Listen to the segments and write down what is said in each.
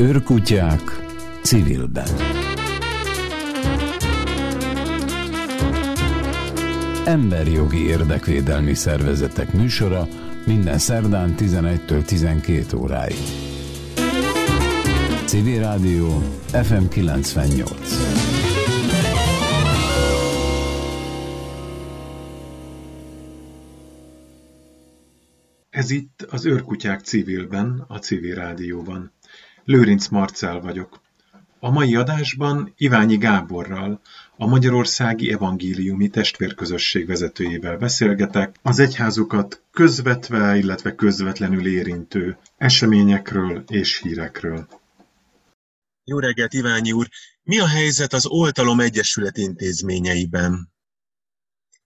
Őrkutyák civilben. Emberjogi érdekvédelmi szervezetek műsora minden szerdán 11-től 12 óráig. Civil Rádió FM 98. Ez itt az Őrkutyák civilben, a Civil Rádióban. Lőrinc Marcel vagyok. A mai adásban Iványi Gáborral, a Magyarországi Evangéliumi Testvérközösség vezetőjével beszélgetek az egyházukat közvetve, illetve közvetlenül érintő eseményekről és hírekről. Jó reggelt, Iványi úr! Mi a helyzet az Oltalom Egyesület intézményeiben?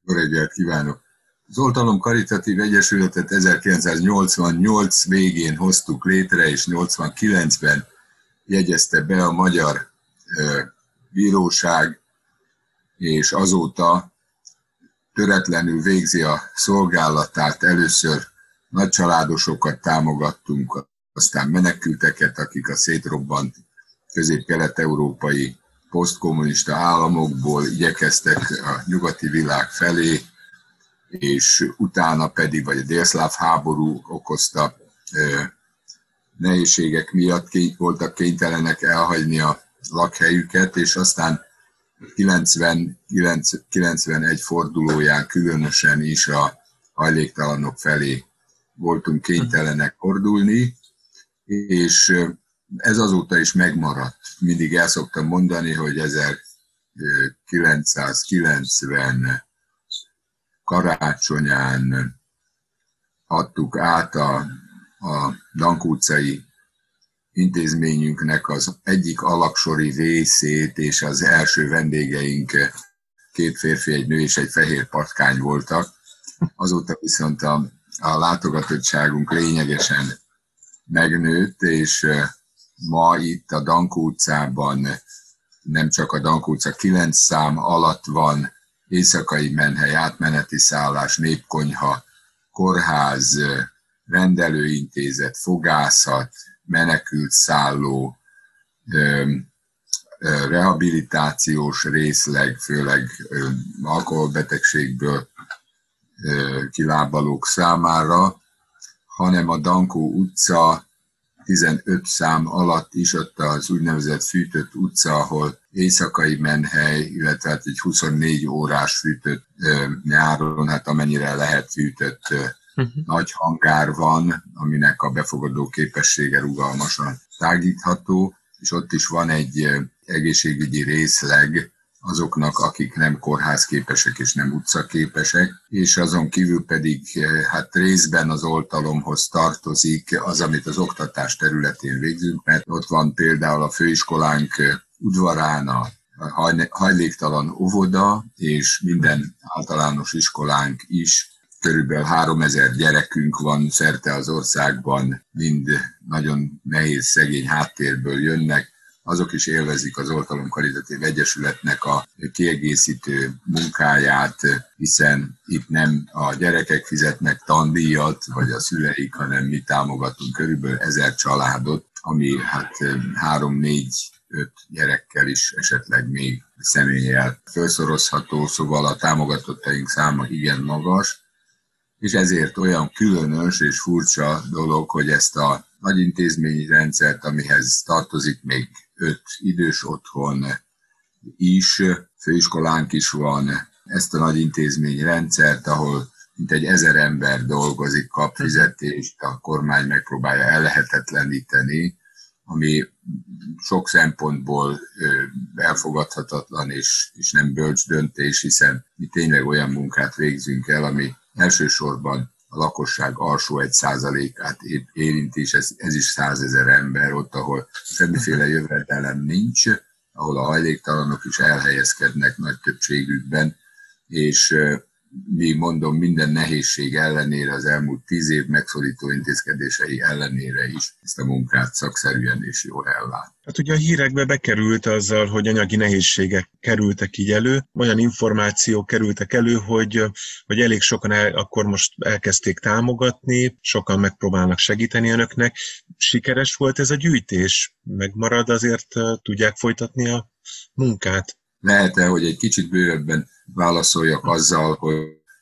Jó reggelt kívánok! Az Oltalom Karitatív Egyesületet 1988 végén hoztuk létre, és 89-ben jegyezte be a Magyar Bíróság, és azóta töretlenül végzi a szolgálatát. Először nagycsaládosokat támogattunk, aztán menekülteket, akik a szétrobbant közép-kelet-európai posztkommunista államokból igyekeztek a nyugati világ felé, és utána pedig, vagy a délszláv háború okozta nehézségek miatt voltak kénytelenek elhagyni a lakhelyüket, és aztán 90, 91 fordulóján különösen is a hajléktalanok felé voltunk kénytelenek fordulni, és ez azóta is megmaradt. Mindig el szoktam mondani, hogy 1990 karácsonyán adtuk át a, a Dank utcai intézményünknek az egyik alaksori részét, és az első vendégeink két férfi, egy nő és egy fehér patkány voltak. Azóta viszont a, a látogatottságunk lényegesen megnőtt, és ma itt a Dankó utcában nem csak a Dankó utca 9 szám alatt van éjszakai menhely, átmeneti szállás, népkonyha, kórház, rendelőintézet, fogászat, menekült szálló, rehabilitációs részleg, főleg alkoholbetegségből kilábalók számára, hanem a Dankó utca 15 szám alatt is ott az úgynevezett fűtött utca, ahol éjszakai menhely, illetve hát egy 24 órás fűtött nyáron, hát amennyire lehet fűtött uh-huh. nagy hangár van, aminek a befogadó képessége rugalmasan tágítható, és ott is van egy egészségügyi részleg, azoknak, akik nem kórházképesek és nem utcaképesek, és azon kívül pedig hát részben az oltalomhoz tartozik az, amit az oktatás területén végzünk, mert ott van például a főiskolánk udvarán a hajléktalan óvoda, és minden általános iskolánk is. Körülbelül 3000 gyerekünk van szerte az országban, mind nagyon nehéz, szegény háttérből jönnek, azok is élvezik az Oltalom Karitatív Egyesületnek a kiegészítő munkáját, hiszen itt nem a gyerekek fizetnek tandíjat, vagy a szüleik, hanem mi támogatunk körülbelül ezer családot, ami hát három-négy öt gyerekkel is esetleg még személyel felszorozható, szóval a támogatottaink száma igen magas, és ezért olyan különös és furcsa dolog, hogy ezt a nagy intézményi rendszert, amihez tartozik még öt idős otthon is, főiskolánk is van, ezt a nagy intézményi rendszert, ahol mint egy ezer ember dolgozik, kap fizetést, a kormány megpróbálja ellehetetleníteni, ami sok szempontból elfogadhatatlan és, és nem bölcs döntés, hiszen mi tényleg olyan munkát végzünk el, ami elsősorban a lakosság alsó egy százalékát érinti, és ez, ez is százezer ember, ott, ahol semmiféle jövedelem nincs, ahol a hajléktalanok is elhelyezkednek nagy többségükben, és mi mondom minden nehézség ellenére, az elmúlt tíz év megszorító intézkedései ellenére is ezt a munkát szakszerűen és jól ellát. Hát ugye a hírekbe bekerült azzal, hogy anyagi nehézségek kerültek így elő, olyan információk kerültek elő, hogy, hogy elég sokan el, akkor most elkezdték támogatni, sokan megpróbálnak segíteni önöknek. Sikeres volt ez a gyűjtés? Megmarad azért, tudják folytatni a munkát? Lehet-e, hogy egy kicsit bővebben válaszoljak azzal, hogy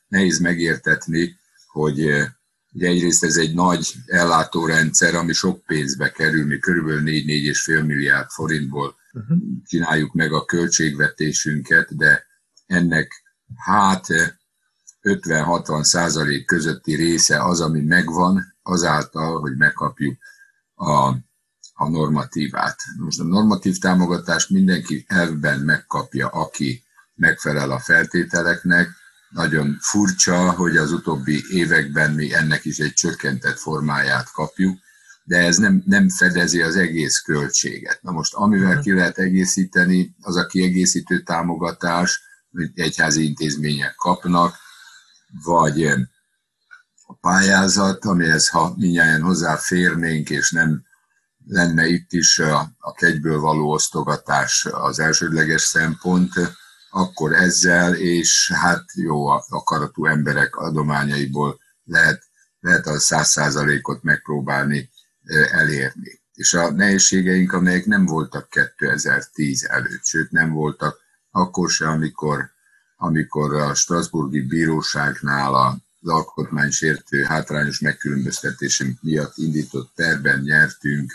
nehéz megértetni, hogy Ugye egyrészt ez egy nagy ellátórendszer, ami sok pénzbe kerül, mi körülbelül 4-4,5 milliárd forintból uh-huh. csináljuk meg a költségvetésünket, de ennek hát 50-60 százalék közötti része az, ami megvan, azáltal, hogy megkapjuk a, a normatívát. Most a normatív támogatást mindenki elvben megkapja, aki megfelel a feltételeknek, nagyon furcsa, hogy az utóbbi években mi ennek is egy csökkentett formáját kapjuk, de ez nem, nem fedezi az egész költséget. Na most, amivel ki lehet egészíteni, az a kiegészítő támogatás, hogy egyházi intézmények kapnak, vagy a pályázat, amihez ha minnyáján hozzáférnénk, és nem lenne itt is a, a kegyből való osztogatás az elsődleges szempont, akkor ezzel, és hát jó akaratú emberek adományaiból lehet, lehet a száz százalékot megpróbálni elérni. És a nehézségeink, amelyek nem voltak 2010 előtt, sőt nem voltak akkor se, amikor, amikor a Strasburgi Bíróságnál az alkotmánysértő hátrányos megkülönböztetésünk miatt indított perben nyertünk,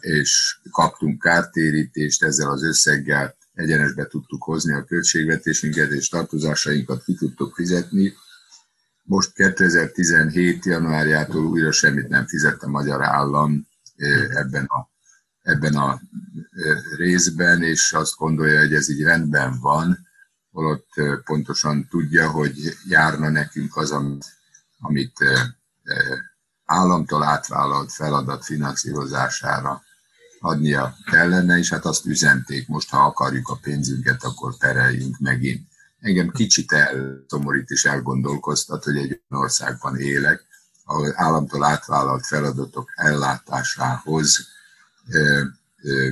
és kaptunk kártérítést ezzel az összeggel, egyenesbe tudtuk hozni a költségvetésünket, és tartozásainkat ki tudtuk fizetni. Most 2017. januárjától újra semmit nem fizet a magyar állam ebben a, ebben a részben, és azt gondolja, hogy ez így rendben van, holott pontosan tudja, hogy járna nekünk az, amit, amit államtól átvállalt feladat finanszírozására adnia kellene, és hát azt üzenték, most ha akarjuk a pénzünket, akkor pereljünk megint. Engem kicsit elszomorít és elgondolkoztat, hogy egy olyan országban élek, ahol államtól átvállalt feladatok ellátásához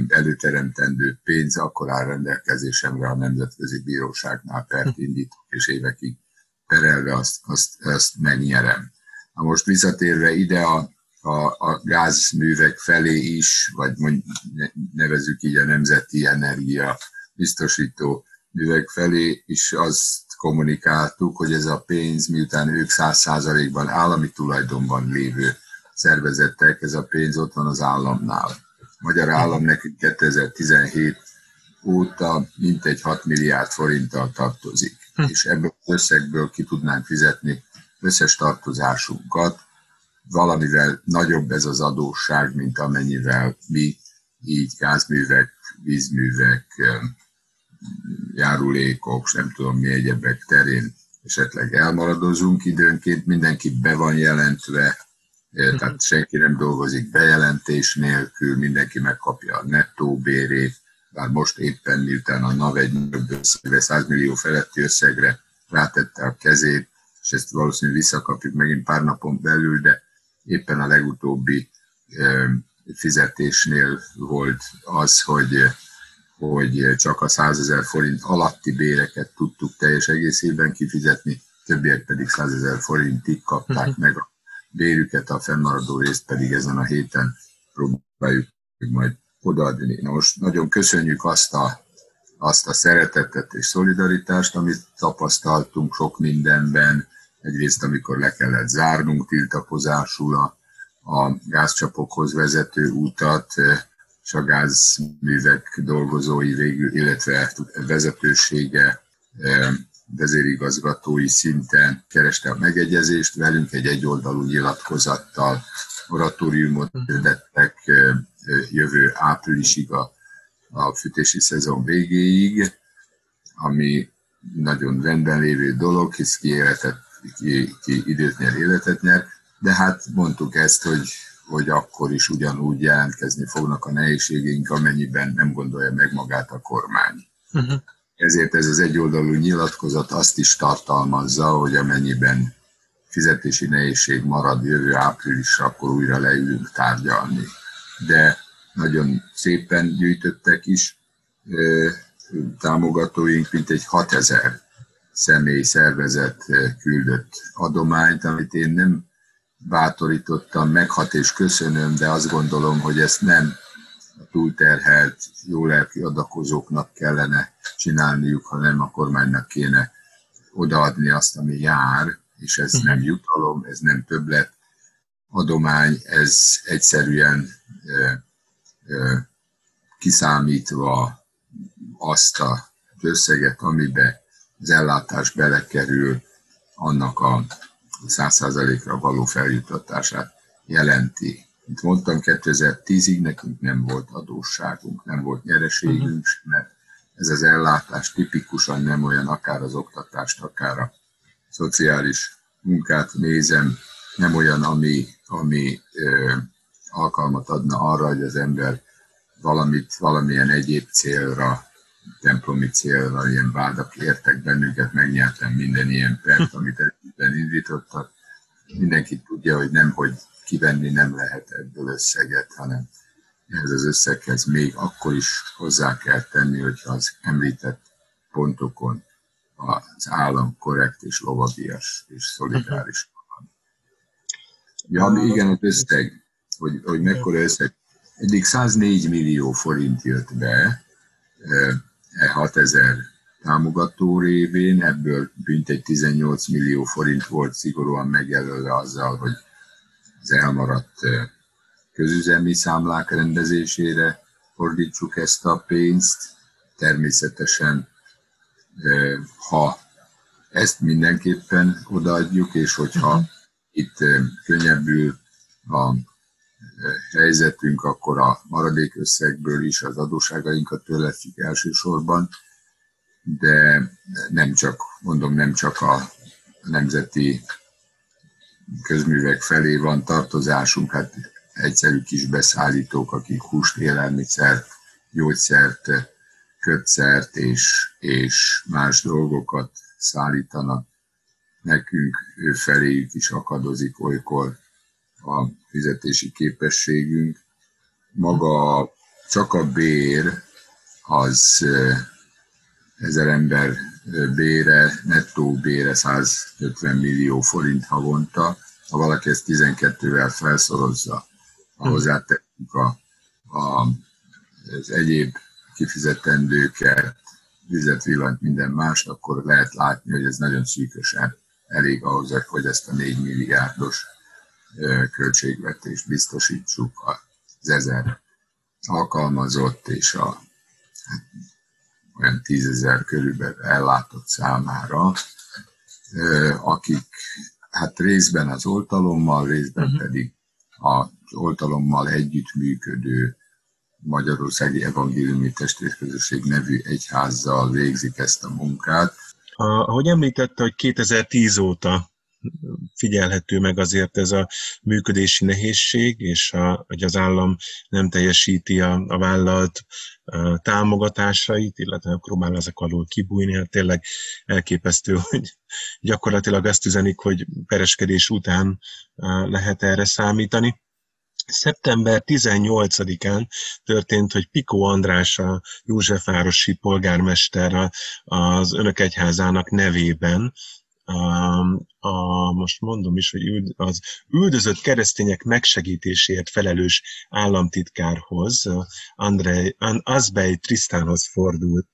előteremtendő pénz akkor áll rendelkezésemre a Nemzetközi Bíróságnál pert indítok, és évekig perelve azt, azt, azt megnyerem. Na most visszatérve ide a a, a gázművek felé is, vagy mondjuk nevezük így a nemzeti energia biztosító művek felé is azt kommunikáltuk, hogy ez a pénz, miután ők száz százalékban állami tulajdonban lévő szervezettek, ez a pénz ott van az államnál. Magyar állam nekünk 2017 óta mintegy 6 milliárd forinttal tartozik, hm. és ebből az összegből ki tudnánk fizetni összes tartozásunkat, valamivel nagyobb ez az adósság, mint amennyivel mi így gázművek, vízművek, járulékok, nem tudom mi egyebek terén esetleg elmaradozunk időnként, mindenki be van jelentve. Tehát senki nem dolgozik bejelentés nélkül, mindenki megkapja a nettó bérét, bár most éppen miután a NAV egy összegre, 100 millió feletti összegre rátette a kezét, és ezt valószínűleg visszakapjuk megint pár napon belül, de éppen a legutóbbi fizetésnél volt az, hogy, hogy csak a 100 ezer forint alatti béreket tudtuk teljes egészében kifizetni, többiek pedig 100 ezer forintig kapták uh-huh. meg a bérüket, a fennmaradó részt pedig ezen a héten próbáljuk majd odaadni. Na most nagyon köszönjük azt a, azt a szeretetet és szolidaritást, amit tapasztaltunk sok mindenben, Egyrészt, amikor le kellett zárnunk tiltakozásul a, a gázcsapokhoz vezető útat, és a gázművek dolgozói végül, illetve vezetősége vezérigazgatói szinten kereste a megegyezést velünk, egy egyoldalú nyilatkozattal moratóriumot tettek jövő áprilisig a, a fűtési szezon végéig, ami nagyon rendben lévő dolog, hisz kiéletett ki, ki időt nyer, életet nyer, de hát mondtuk ezt, hogy, hogy akkor is ugyanúgy jelentkezni fognak a nehézségeink, amennyiben nem gondolja meg magát a kormány. Uh-huh. Ezért ez az egyoldalú nyilatkozat azt is tartalmazza, hogy amennyiben fizetési nehézség marad jövő áprilisra, akkor újra leülünk tárgyalni. De nagyon szépen gyűjtöttek is támogatóink, mint egy 6000 személy szervezet küldött adományt, amit én nem bátorítottam, meghat és köszönöm, de azt gondolom, hogy ezt nem túlterhelt, lelki adakozóknak kellene csinálniuk, hanem a kormánynak kéne odaadni azt, ami jár, és ez nem jutalom, ez nem többlet adomány, ez egyszerűen ö, ö, kiszámítva azt a összeget, amibe az ellátás belekerül, annak a 100%-ra való feljutatását jelenti. Mint mondtam, 2010-ig nekünk nem volt adósságunk, nem volt nyereségünk, uh-huh. mert ez az ellátás tipikusan nem olyan, akár az oktatást, akár a szociális munkát nézem, nem olyan, ami, ami ö, alkalmat adna arra, hogy az ember valamit, valamilyen egyéb célra, templomi célra, ilyen vádak értek bennünket, megnyertem minden ilyen pert, amit ebben indítottak. Mindenki tudja, hogy nem, hogy kivenni nem lehet ebből összeget, hanem ez az összeghez még akkor is hozzá kell tenni, hogyha az említett pontokon az állam korrekt és lovagias és szolidáris van. Ja, igen, az összeg, hogy, hogy mekkora összeg. Eddig 104 millió forint jött be, e 6000 támogató révén, ebből egy 18 millió forint volt szigorúan megjelölve azzal, hogy az elmaradt közüzemi számlák rendezésére fordítsuk ezt a pénzt. Természetesen, ha ezt mindenképpen odaadjuk, és hogyha uh-huh. itt könnyebbül a helyzetünk, akkor a maradék összegből is az adóságainkat törlesztjük elsősorban, de nem csak, mondom, nem csak a nemzeti közművek felé van tartozásunk, hát egyszerű kis beszállítók, akik húst, élelmiszert, gyógyszert, kötszert és, és más dolgokat szállítanak. Nekünk ő feléjük is akadozik olykor a fizetési képességünk. Maga csak a bér az ezer ember bére, nettó bére 150 millió forint havonta. Ha valaki ezt 12-vel felszorozza, ha a, a, az egyéb kifizetendőket, vizet, villanyt, minden mást, akkor lehet látni, hogy ez nagyon szűkösen elég ahhoz, hogy ezt a 4 milliárdos költségvetést biztosítsuk az ezer alkalmazott és a hát, olyan tízezer körülbelül ellátott számára, akik hát részben az oltalommal, részben uh-huh. pedig az oltalommal együttműködő Magyarországi Evangéliumi Testvérközösség nevű egyházzal végzik ezt a munkát. Ahogy említette, hogy 2010 óta figyelhető meg azért ez a működési nehézség, és a, hogy az állam nem teljesíti a, a vállalt a támogatásait, illetve próbál ezek alól kibújni. Hát tényleg elképesztő, hogy gyakorlatilag azt üzenik, hogy pereskedés után lehet erre számítani. Szeptember 18-án történt, hogy Piko András, a Józsefvárosi polgármester az Önök Egyházának nevében a, most mondom is, hogy üld, az üldözött keresztények megsegítéséért felelős államtitkárhoz, Andrei, Azbej Trisztánhoz fordult.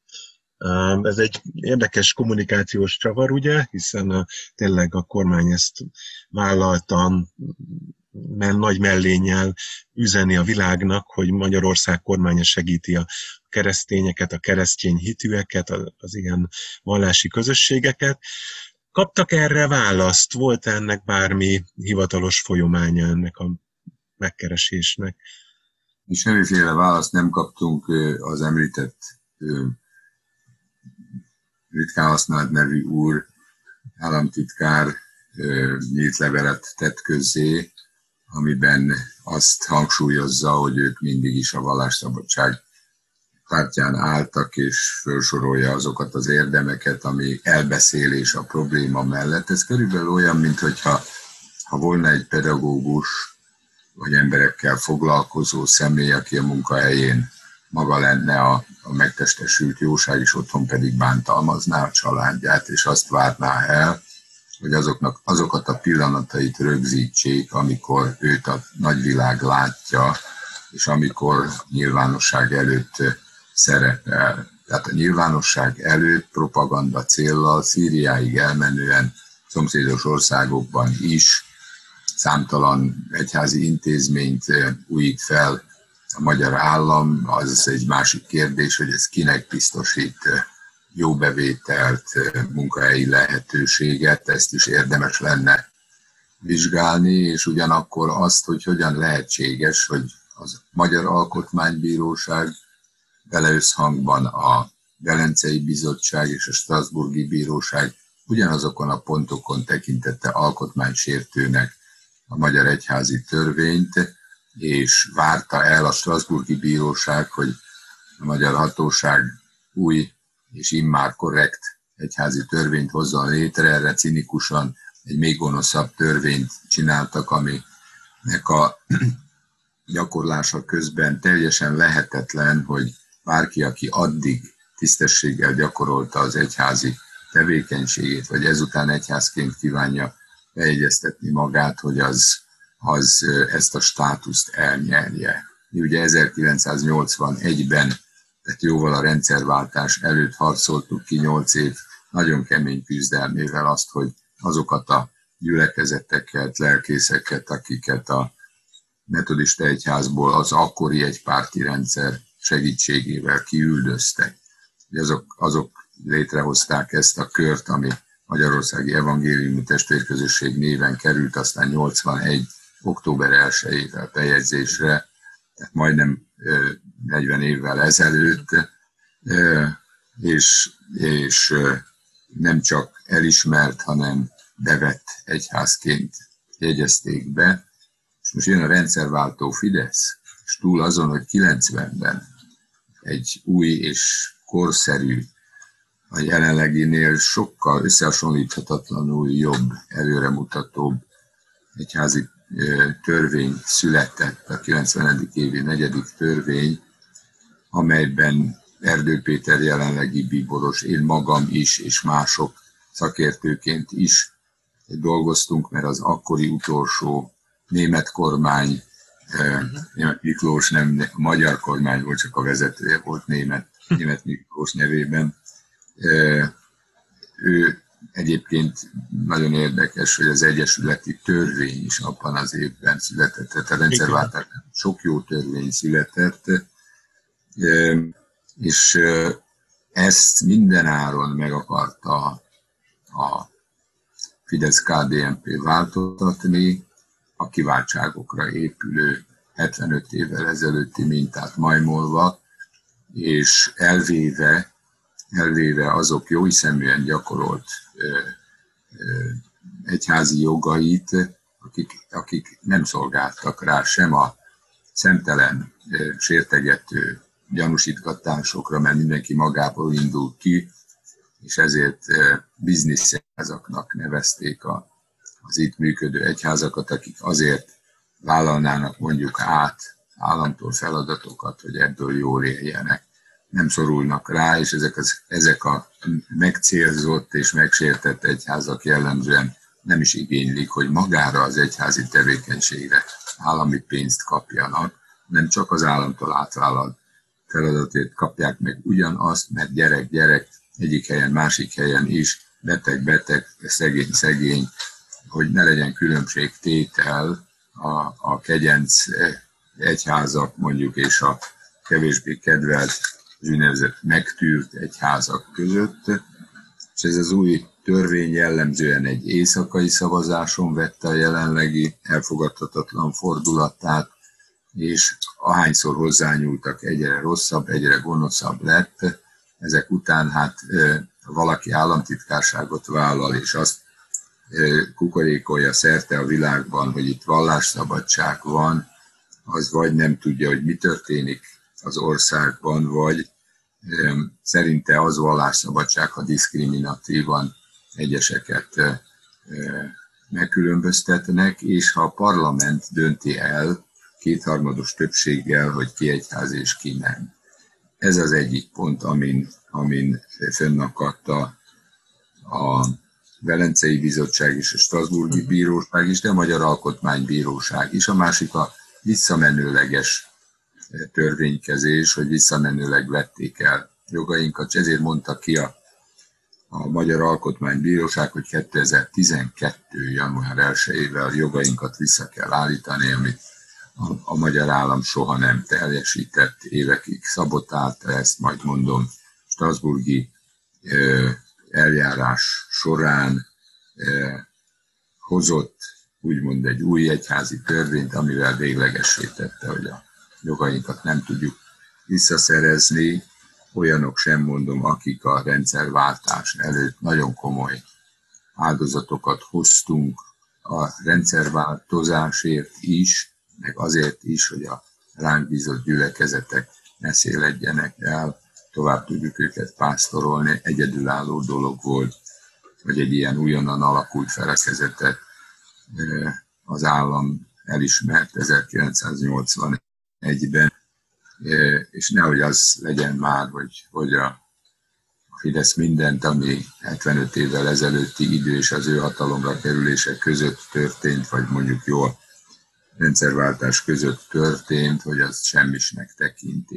Ez egy érdekes kommunikációs csavar, ugye, hiszen a, tényleg a kormány ezt vállalta mert nagy mellénnyel üzeni a világnak, hogy Magyarország kormánya segíti a keresztényeket, a keresztény hitűeket, az ilyen vallási közösségeket. Kaptak erre választ? Volt ennek bármi hivatalos folyománya ennek a megkeresésnek? Mi semmiféle választ nem kaptunk az említett ritkán használt nevű úr, államtitkár nyílt levelet tett közzé, amiben azt hangsúlyozza, hogy ők mindig is a vallásszabadság pártján álltak, és felsorolja azokat az érdemeket, ami elbeszélés a probléma mellett. Ez körülbelül olyan, mintha ha volna egy pedagógus, vagy emberekkel foglalkozó személy, aki a munkahelyén maga lenne a, a megtestesült jóság, és otthon pedig bántalmazná a családját, és azt várná el, hogy azoknak, azokat a pillanatait rögzítsék, amikor őt a nagyvilág látja, és amikor nyilvánosság előtt szerepel. Tehát a nyilvánosság előtt propaganda céllal Szíriáig elmenően szomszédos országokban is számtalan egyházi intézményt újít fel a magyar állam, az egy másik kérdés, hogy ez kinek biztosít jó bevételt, munkahelyi lehetőséget, ezt is érdemes lenne vizsgálni, és ugyanakkor azt, hogy hogyan lehetséges, hogy az Magyar Alkotmánybíróság beleösszhangban a Velencei Bizottság és a Strasburgi Bíróság ugyanazokon a pontokon tekintette alkotmánysértőnek a Magyar Egyházi Törvényt, és várta el a Strasburgi Bíróság, hogy a magyar hatóság új és immár korrekt egyházi törvényt hozzon létre, erre cinikusan egy még gonoszabb törvényt csináltak, aminek a gyakorlása közben teljesen lehetetlen, hogy bárki, aki addig tisztességgel gyakorolta az egyházi tevékenységét, vagy ezután egyházként kívánja beegyeztetni magát, hogy az, az ezt a státuszt elnyerje. Mi ugye 1981-ben, tehát jóval a rendszerváltás előtt harcoltuk ki 8 év nagyon kemény küzdelmével azt, hogy azokat a gyülekezeteket, lelkészeket, akiket a metodista egyházból az akkori egypárti rendszer segítségével kiüldöztek. Azok, azok létrehozták ezt a kört, ami Magyarországi Evangéliumi Testvérközösség néven került, aztán 81. október 1-ével bejegyzésre, tehát majdnem 40 évvel ezelőtt, és, és nem csak elismert, hanem bevett egyházként jegyezték be. És most jön a rendszerváltó Fidesz, és túl azon, hogy 90-ben egy új és korszerű a jelenleginél sokkal összehasonlíthatatlanul jobb, előremutatóbb egyházi törvény született, a 90. évi negyedik törvény, amelyben Erdő Péter jelenlegi bíboros, én magam is, és mások szakértőként is dolgoztunk, mert az akkori utolsó német kormány, Miklós nem, a magyar kormány volt, csak a vezetője volt német, német Miklós nevében, ő egyébként nagyon érdekes, hogy az Egyesületi Törvény is abban az évben született, tehát a rendszerváltás sok jó törvény született, és ezt minden áron meg akarta a Fidesz-KDNP változtatni, a kiváltságokra épülő 75 évvel ezelőtti mintát majmolva, és elvéve elvéve azok jó hiszeműen gyakorolt egyházi jogait, akik, akik nem szolgáltak rá sem a szemtelen sértegető gyanúsítgatásokra, mert mindenki magából indul ki, és ezért bizniszházaknak nevezték a, az itt működő egyházakat, akik azért vállalnának mondjuk át államtól feladatokat, hogy ebből jól éljenek. Nem szorulnak rá, és ezek, az, ezek a megcélzott és megsértett egyházak jellemzően nem is igénylik, hogy magára az egyházi tevékenységre állami pénzt kapjanak, nem csak az államtól átvállalt feladatét kapják meg ugyanazt, mert gyerek-gyerek egyik helyen, másik helyen is, beteg-beteg, szegény-szegény, hogy ne legyen különbség tétel a, a kegyenc egyházak mondjuk és a kevésbé kedvelt az úgynevezett megtűrt egyházak között, és ez az új törvény jellemzően egy éjszakai szavazáson vette a jelenlegi elfogadhatatlan fordulatát, és ahányszor hozzányúltak, egyre rosszabb, egyre gonoszabb lett. Ezek után hát valaki államtitkárságot vállal, és azt kukorékolja szerte a világban, hogy itt vallásszabadság van, az vagy nem tudja, hogy mi történik az országban, vagy Szerinte az vallásszabadság, ha diszkriminatívan egyeseket megkülönböztetnek, és ha a parlament dönti el kétharmados többséggel, hogy ki egyház és ki nem. Ez az egyik pont, amin, amin fönnakadta a Velencei Bizottság és a Strasburgi mhm. Bíróság is, de a Magyar Alkotmánybíróság is. A másik a visszamenőleges törvénykezés, hogy visszamenőleg vették el jogainkat, és ezért mondta ki a, a Magyar Alkotmánybíróság, hogy 2012. január 1-ével jogainkat vissza kell állítani, amit a, a magyar állam soha nem teljesített, évekig szabotálta ezt, majd mondom, Strasburgi ö, eljárás során ö, hozott úgymond egy új egyházi törvényt, amivel véglegessé tette, hogy a jogainkat nem tudjuk visszaszerezni, olyanok sem mondom, akik a rendszerváltás előtt nagyon komoly áldozatokat hoztunk a rendszerváltozásért is, meg azért is, hogy a ránk bízott gyülekezetek ne széledjenek el, tovább tudjuk őket pásztorolni, egyedülálló dolog volt, hogy egy ilyen újonnan alakult felekezetet az állam elismert 1981-ben, és nehogy az legyen már, hogy, hogy a Fidesz mindent, ami 75 évvel ezelőtti idő és az ő hatalomra kerülése között történt, vagy mondjuk jól rendszerváltás között történt, hogy az semmisnek tekint,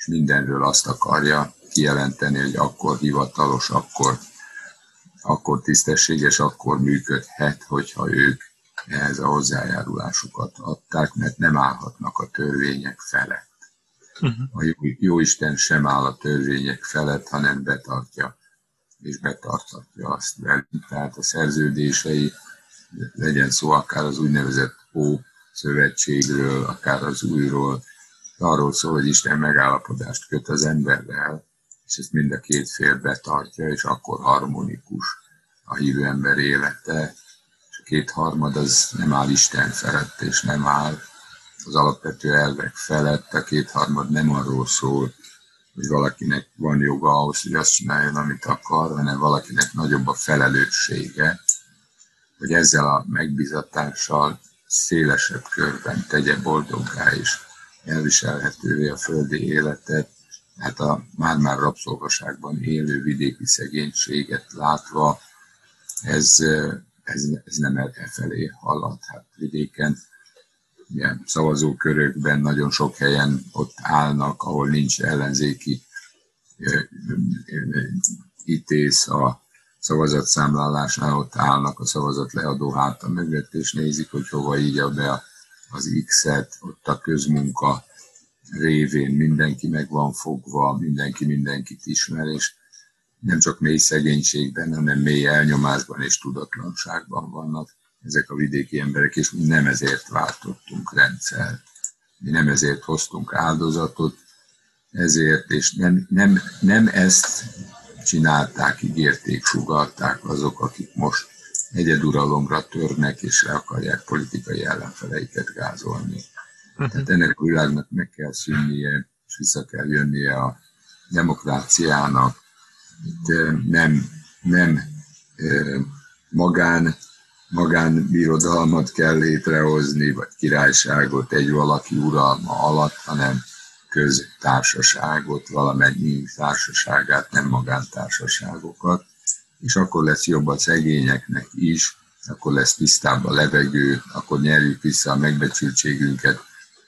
és, mindenről azt akarja kijelenteni, hogy akkor hivatalos, akkor, akkor tisztességes, akkor működhet, hogyha ők ehhez a hozzájárulásukat adták, mert nem állhatnak a törvények felett. Uh-huh. A jó, Jóisten sem áll a törvények felett, hanem betartja, és betartatja azt velünk. Tehát a szerződései, legyen szó akár az úgynevezett Ó szövetségről, akár az újról, arról szól, hogy Isten megállapodást köt az emberrel, és ezt mind a két fél betartja, és akkor harmonikus a hívő ember élete, és a két harmad az nem áll Isten felett, és nem áll az alapvető elvek felett, a kétharmad nem arról szól, hogy valakinek van joga ahhoz, hogy azt csináljon, amit akar, hanem valakinek nagyobb a felelőssége, hogy ezzel a megbizatással szélesebb körben tegye boldoggá és elviselhetővé a földi életet, hát a már-már rabszolgaságban élő vidéki szegénységet látva, ez, ez, ez nem e felé halad. Hát vidéken ugye, szavazókörökben nagyon sok helyen ott állnak, ahol nincs ellenzéki ítész a szavazatszámlálásnál ott állnak a szavazat leadó háta mögött, és nézik, hogy hova ígya be az X-et, ott a közmunka révén mindenki meg van fogva, mindenki mindenkit ismer, és nem csak mély szegénységben, hanem mély elnyomásban és tudatlanságban vannak ezek a vidéki emberek, és mi nem ezért váltottunk rendszert. Mi nem ezért hoztunk áldozatot, ezért, és nem, nem, nem ezt csinálták, ígérték, sugalták azok, akik most egyeduralomra törnek, és le akarják politikai ellenfeleiket gázolni. Tehát ennek a világnak meg kell szűnnie, és vissza kell jönnie a demokráciának. Itt nem, nem magán, magánbirodalmat kell létrehozni, vagy királyságot egy valaki uralma alatt, hanem köztársaságot, valamennyi társaságát, nem magántársaságokat, és akkor lesz jobb a szegényeknek is, akkor lesz tisztább a levegő, akkor nyerjük vissza a megbecsültségünket,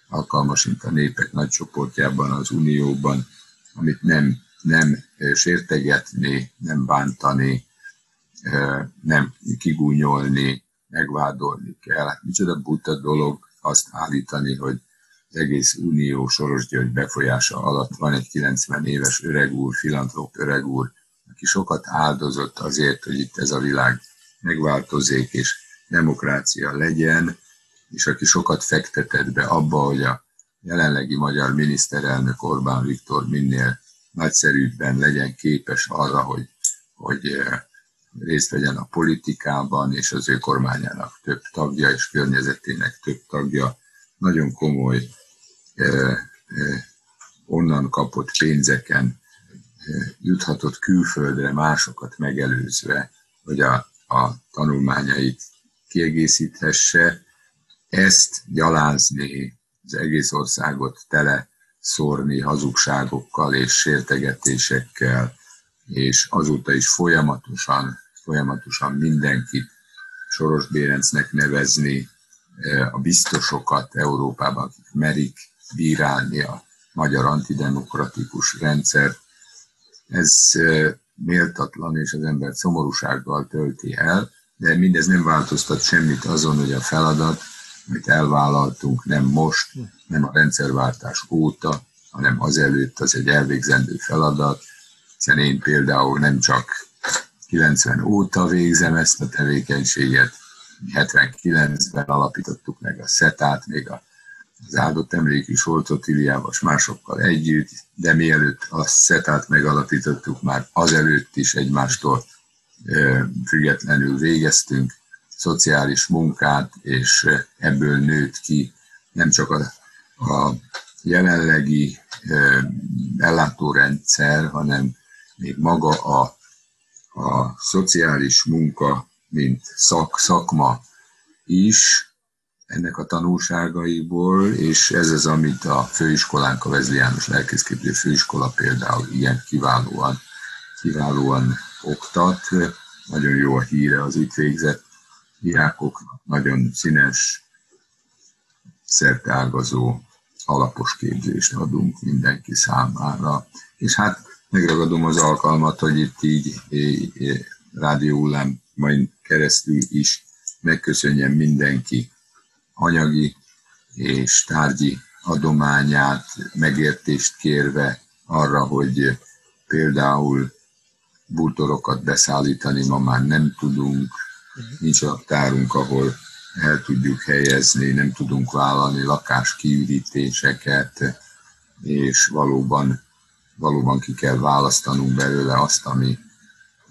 alkalmasint a népek nagy csoportjában, az Unióban, amit nem, nem sértegetni, nem bántani, nem kigúnyolni, megvádolni kell. Micsoda buta dolog azt állítani, hogy az egész Unió Soros György befolyása alatt van egy 90 éves öreg úr, filantróp öreg úr, aki sokat áldozott azért, hogy itt ez a világ megváltozik, és demokrácia legyen, és aki sokat fektetett be abba, hogy a jelenlegi magyar miniszterelnök Orbán Viktor minél nagyszerűbben legyen képes arra, hogy, hogy eh, részt vegyen a politikában, és az ő kormányának több tagja, és környezetének több tagja nagyon komoly onnan kapott pénzeken juthatott külföldre másokat megelőzve, hogy a, a tanulmányait kiegészíthesse, ezt gyalázni, az egész országot tele szórni hazugságokkal és sértegetésekkel, és azóta is folyamatosan, folyamatosan mindenkit Soros Bérencnek nevezni, a biztosokat Európában, akik merik bírálni a magyar antidemokratikus rendszer. Ez méltatlan és az ember szomorúsággal tölti el, de mindez nem változtat semmit azon, hogy a feladat, amit elvállaltunk nem most, nem a rendszerváltás óta, hanem azelőtt az egy elvégzendő feladat, hiszen én például nem csak 90 óta végzem ezt a tevékenységet, 79-ben alapítottuk meg a SETÁT, még a, az áldott emlékű Soltot Iliával, másokkal együtt, de mielőtt a SETÁT megalapítottuk, már azelőtt is egymástól függetlenül végeztünk szociális munkát, és ebből nőtt ki nem csak a, a jelenlegi ellátórendszer, hanem még maga a, a szociális munka, mint szak, szakma is ennek a tanulságaiból, és ez az, amit a főiskolánk, a Vezli János Lelkészképző Főiskola például ilyen kiválóan, kiválóan oktat. Nagyon jó a híre az itt végzett diákoknak, nagyon színes, szerteágazó, alapos képzést adunk mindenki számára. És hát megragadom az alkalmat, hogy itt így rádió majd keresztül is megköszönjem mindenki anyagi és tárgyi adományát, megértést kérve arra, hogy például bútorokat beszállítani ma már nem tudunk, nincs tárunk, ahol el tudjuk helyezni, nem tudunk vállalni lakáskiürítéseket, és valóban, valóban ki kell választanunk belőle azt, ami,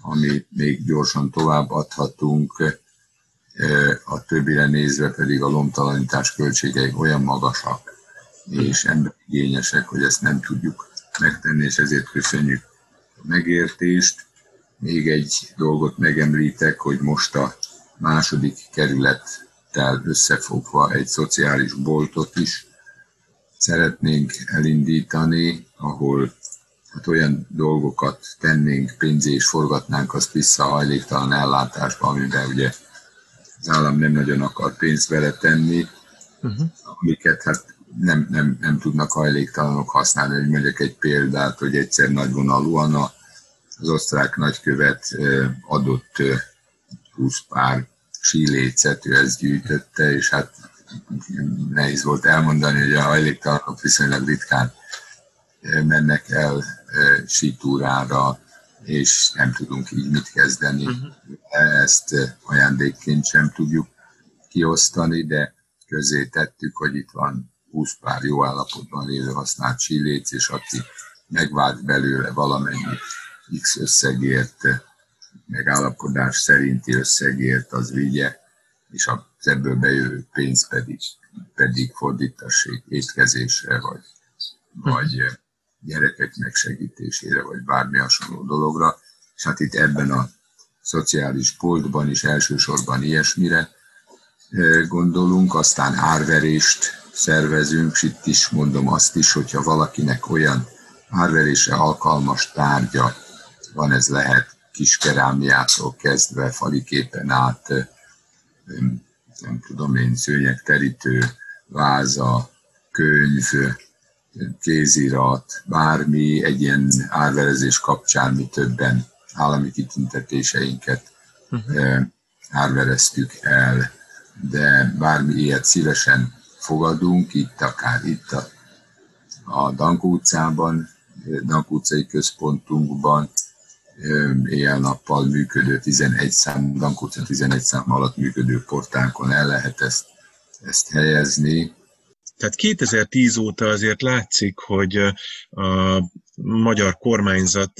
ami még gyorsan tovább adhatunk, a többire nézve pedig a lomtalanítás költségei olyan magasak és emberigényesek, hogy ezt nem tudjuk megtenni, és ezért köszönjük a megértést. Még egy dolgot megemlítek, hogy most a második kerülettel összefogva egy szociális boltot is szeretnénk elindítani, ahol hát olyan dolgokat tennénk, pénzé és forgatnánk azt vissza hajléktalan ellátásba, amiben ugye az állam nem nagyon akar pénzt beletenni, uh-huh. amiket hát nem, nem, nem tudnak hajléktalanok használni. Hogy mondjak egy példát, hogy egyszer nagyvonalúan az osztrák nagykövet adott 20 pár sílécet, ő ezt gyűjtötte, és hát nehéz volt elmondani, hogy a hajléktalanok viszonylag ritkán mennek el sítúrára, és nem tudunk így mit kezdeni. Uh-huh. Ezt ajándékként sem tudjuk kiosztani, de közé tettük, hogy itt van 20 pár jó állapotban lévő használt csilléc, és aki megvált belőle valamennyi X összegért, megállapodás szerinti összegért, az vigye, és az ebből bejövő pénz pedig, pedig fordítassék étkezésre, vagy, vagy gyerekek megsegítésére, vagy bármi hasonló dologra. És hát itt ebben a szociális boltban is elsősorban ilyesmire gondolunk, aztán árverést szervezünk, és itt is mondom azt is, hogyha valakinek olyan árverésre alkalmas tárgya van, ez lehet kiskerámiától kezdve faliképen át, nem tudom én, szőnyegterítő, váza, könyv, kézirat, bármi egy ilyen árverezés kapcsán mi többen állami kitüntetéseinket uh-huh. árvereztük el, de bármi ilyet szívesen fogadunk, itt akár itt a, a Dankó utcában, Dankó utcai központunkban, éjjel-nappal működő 11 szám, Dankó utca 11 szám alatt működő portánkon el lehet ezt, ezt helyezni, tehát 2010 óta azért látszik, hogy a magyar kormányzat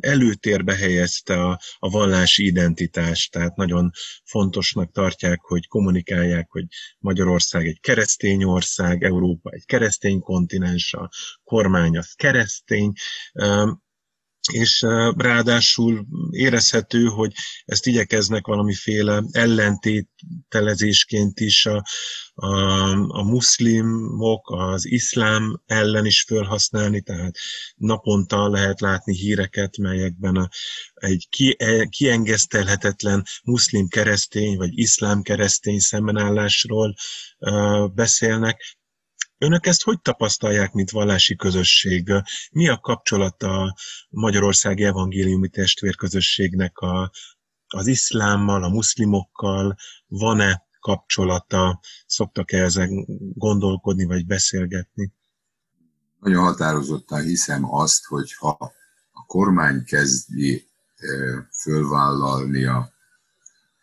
előtérbe helyezte a, a vallási identitást, tehát nagyon fontosnak tartják, hogy kommunikálják, hogy Magyarország egy keresztény ország, Európa egy keresztény kontinens, a kormány az keresztény. És ráadásul érezhető, hogy ezt igyekeznek valamiféle ellentételezésként is a, a, a muszlimok, az iszlám ellen is felhasználni, tehát naponta lehet látni híreket, melyekben a, egy ki, e, kiengesztelhetetlen muszlim-keresztény vagy iszlám-keresztény szembenállásról uh, beszélnek, Önök ezt hogy tapasztalják, mint vallási közösség? Mi a kapcsolata a Magyarországi Evangéliumi Testvérközösségnek a, az iszlámmal, a muszlimokkal? Van-e kapcsolata? Szoktak-e ezen gondolkodni vagy beszélgetni? Nagyon határozottan hiszem azt, hogy ha a kormány kezdi fölvállalni a,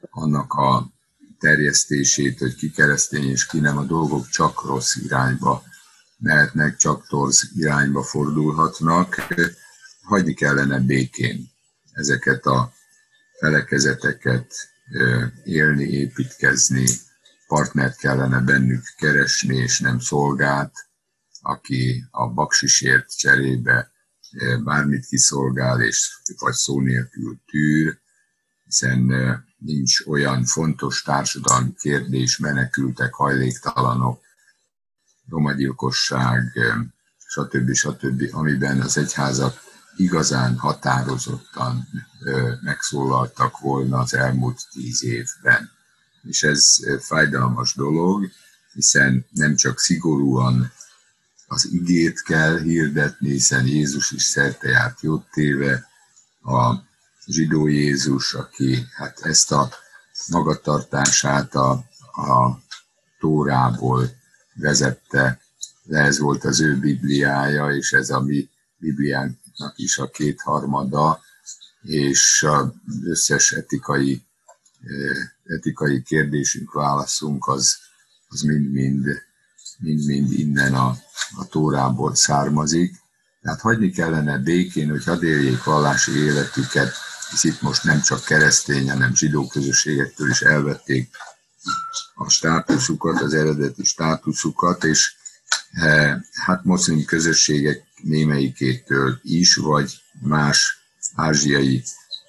annak a terjesztését, hogy ki keresztény és ki nem, a dolgok csak rossz irányba mehetnek, csak torz irányba fordulhatnak. Hagyni kellene békén ezeket a felekezeteket élni, építkezni, partnert kellene bennük keresni, és nem szolgát, aki a baksisért cserébe bármit kiszolgál, és vagy szó nélkül tűr, hiszen nincs olyan fontos társadalmi kérdés, menekültek, hajléktalanok, romagyilkosság, stb. stb., amiben az egyházak igazán határozottan megszólaltak volna az elmúlt tíz évben. És ez fájdalmas dolog, hiszen nem csak szigorúan az igét kell hirdetni, hiszen Jézus is szerte járt jót téve, a zsidó Jézus, aki hát ezt a magatartását a, a Tórából vezette, de ez volt az ő Bibliája, és ez a mi Bibliánknak is a kétharmada, és az összes etikai, etikai kérdésünk, válaszunk az, az mind-mind mind-mind innen a, a Tórából származik. Tehát hagyni kellene békén, hogy hadd éljék vallási életüket, hisz itt most nem csak keresztény, hanem zsidó közösségektől is elvették a státuszukat, az eredeti státuszukat, és e, hát moszlim közösségek némelyikétől is, vagy más ázsiai,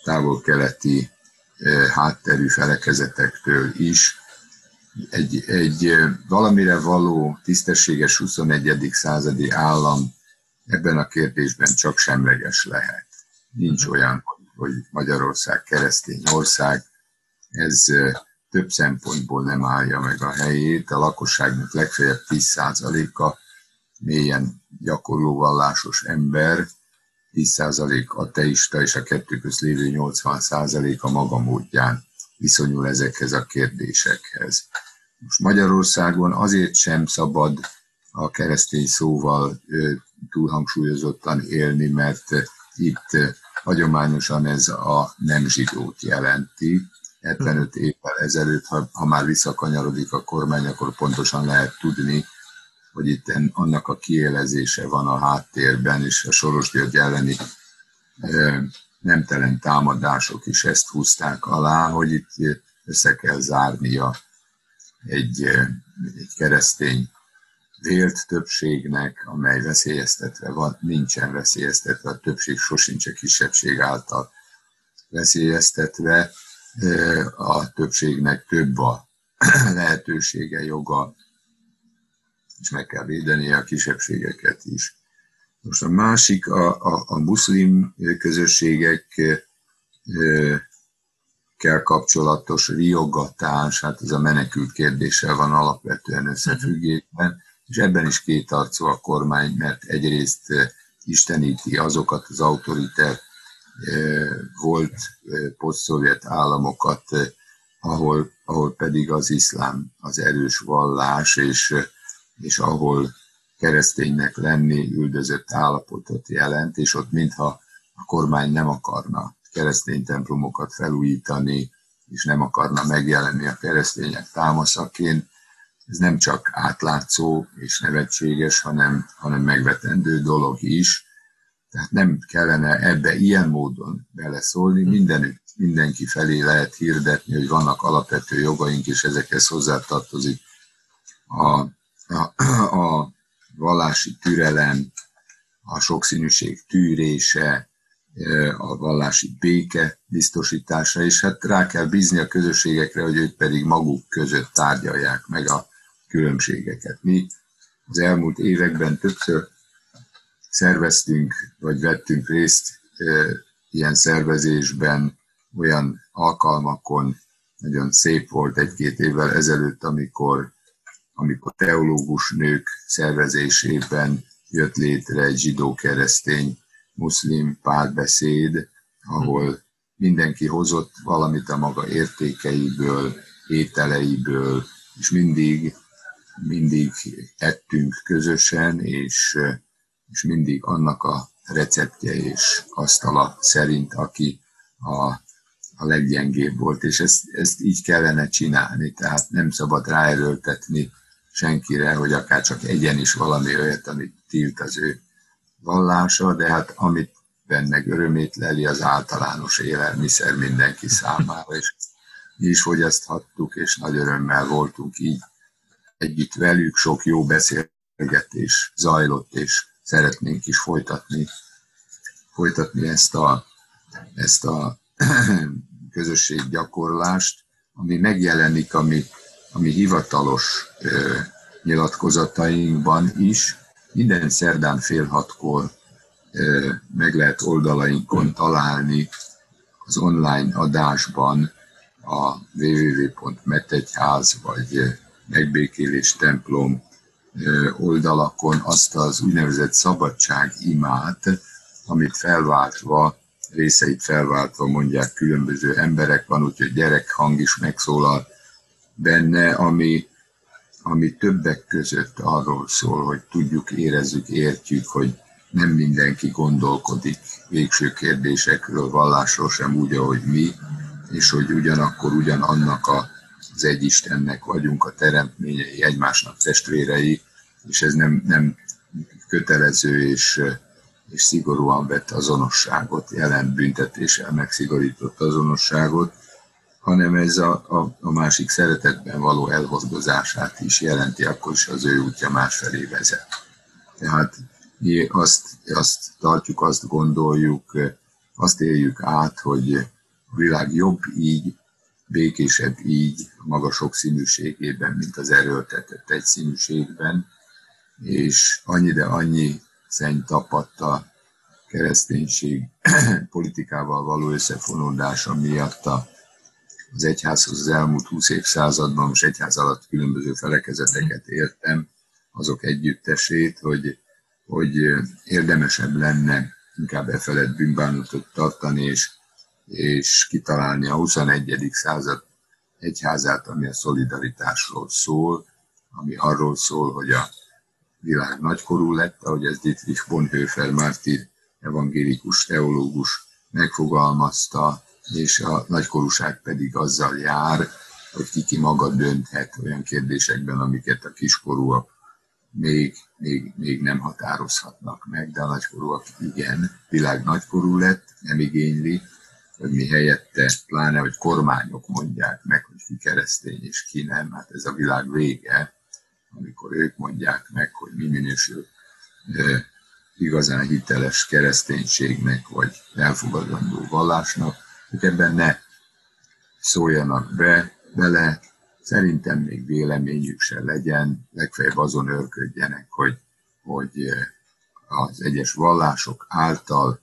távol-keleti e, hátterű felekezetektől is. Egy, egy e, valamire való tisztességes 21. századi állam ebben a kérdésben csak semleges lehet. Nincs mhm. olyan hogy Magyarország keresztény ország, ez több szempontból nem állja meg a helyét. A lakosságnak legfeljebb 10%-a mélyen gyakorló vallásos ember, 10% ateista, és a kettő közt lévő 80% a maga módján viszonyul ezekhez a kérdésekhez. Most Magyarországon azért sem szabad a keresztény szóval túlhangsúlyozottan élni, mert itt Hagyományosan ez a nem zsidót jelenti. 75 évvel ezelőtt, ha, ha már visszakanyarodik a kormány, akkor pontosan lehet tudni, hogy itt annak a kiélezése van a háttérben, és a Soros György elleni nemtelen támadások is ezt húzták alá, hogy itt össze kell zárnia egy, egy keresztény vélt többségnek, amely veszélyeztetve van, nincsen veszélyeztetve, a többség sosincs a kisebbség által veszélyeztetve, a többségnek több a lehetősége, joga, és meg kell védeni a kisebbségeket is. Most a másik, a, a, a muszlim közösségek kell kapcsolatos riogatás, hát ez a menekült kérdéssel van alapvetően összefüggésben és ebben is kétarcú a kormány, mert egyrészt isteníti azokat az autoriter volt posztszovjet államokat, ahol, ahol pedig az iszlám az erős vallás, és, és ahol kereszténynek lenni üldözött állapotot jelent, és ott mintha a kormány nem akarna keresztény templomokat felújítani, és nem akarna megjelenni a keresztények támaszaként, ez nem csak átlátszó és nevetséges, hanem, hanem megvetendő dolog is. Tehát nem kellene ebbe ilyen módon beleszólni, hm. mindenütt, mindenki felé lehet hirdetni, hogy vannak alapvető jogaink, és ezekhez hozzátartozik a, a, a vallási türelem, a sokszínűség tűrése, a vallási béke biztosítása, és hát rá kell bízni a közösségekre, hogy ők pedig maguk között tárgyalják meg a különbségeket. Mi az elmúlt években többször szerveztünk, vagy vettünk részt ilyen szervezésben, olyan alkalmakon, nagyon szép volt egy-két évvel ezelőtt, amikor, amikor teológus nők szervezésében jött létre egy zsidó-keresztény muszlim párbeszéd, ahol mindenki hozott valamit a maga értékeiből, ételeiből, és mindig, mindig ettünk közösen, és, és mindig annak a receptje és asztala szerint, aki a, a leggyengébb volt, és ezt, ezt így kellene csinálni, tehát nem szabad ráerőltetni senkire, hogy akár csak egyen is valami olyat, amit tilt az ő vallása, de hát amit benne örömét leli, az általános élelmiszer mindenki számára, és mi is fogyaszthattuk, és nagy örömmel voltunk így együtt velük, sok jó beszélgetés zajlott, és szeretnénk is folytatni, folytatni ezt a, ezt a közösséggyakorlást, ami megjelenik a mi, a mi hivatalos ö, nyilatkozatainkban is, minden szerdán fél hatkor meg lehet oldalainkon találni az online adásban a www.metegyház vagy megbékélés templom oldalakon azt az úgynevezett szabadság imát, amit felváltva, részeit felváltva mondják különböző emberek, van úgyhogy gyerekhang is megszólal benne, ami ami többek között arról szól, hogy tudjuk, érezzük, értjük, hogy nem mindenki gondolkodik végső kérdésekről, vallásról sem úgy, ahogy mi, és hogy ugyanakkor ugyanannak a, az egy Istennek vagyunk a teremtményei, egymásnak testvérei, és ez nem, nem kötelező és, és szigorúan vett azonosságot, jelent büntetéssel megszigorított azonosságot, hanem ez a, a, a másik szeretetben való elhordozását is jelenti, akkor is az ő útja másfelé vezet. Tehát mi azt, azt tartjuk, azt gondoljuk, azt éljük át, hogy a világ jobb így, békésebb így, maga sokszínűségében, mint az erőltetett egyszínűségben, és annyi, de annyi szenny tapadt a kereszténység politikával való összefonódása miatt a az egyházhoz az elmúlt 20 évszázadban, most egyház alatt különböző felekezeteket értem, azok együttesét, hogy, hogy érdemesebb lenne inkább e felett bűnbánatot tartani, és, és kitalálni a 21. század egyházát, ami a szolidaritásról szól, ami arról szól, hogy a világ nagykorú lett, ahogy ez Dietrich Bonhoeffer, mártír evangélikus teológus megfogalmazta, és a nagykorúság pedig azzal jár, hogy ki ki maga dönthet olyan kérdésekben, amiket a kiskorúak még, még, még nem határozhatnak meg, de a nagykorúak igen, világ nagykorú lett, nem igényli, hogy mi helyette, pláne, hogy kormányok mondják meg, hogy ki keresztény és ki nem, hát ez a világ vége, amikor ők mondják meg, hogy mi minősül igazán hiteles kereszténységnek, vagy elfogadandó vallásnak, hogy ebben ne szóljanak be, bele, szerintem még véleményük se legyen, legfeljebb azon örködjenek, hogy, hogy az egyes vallások által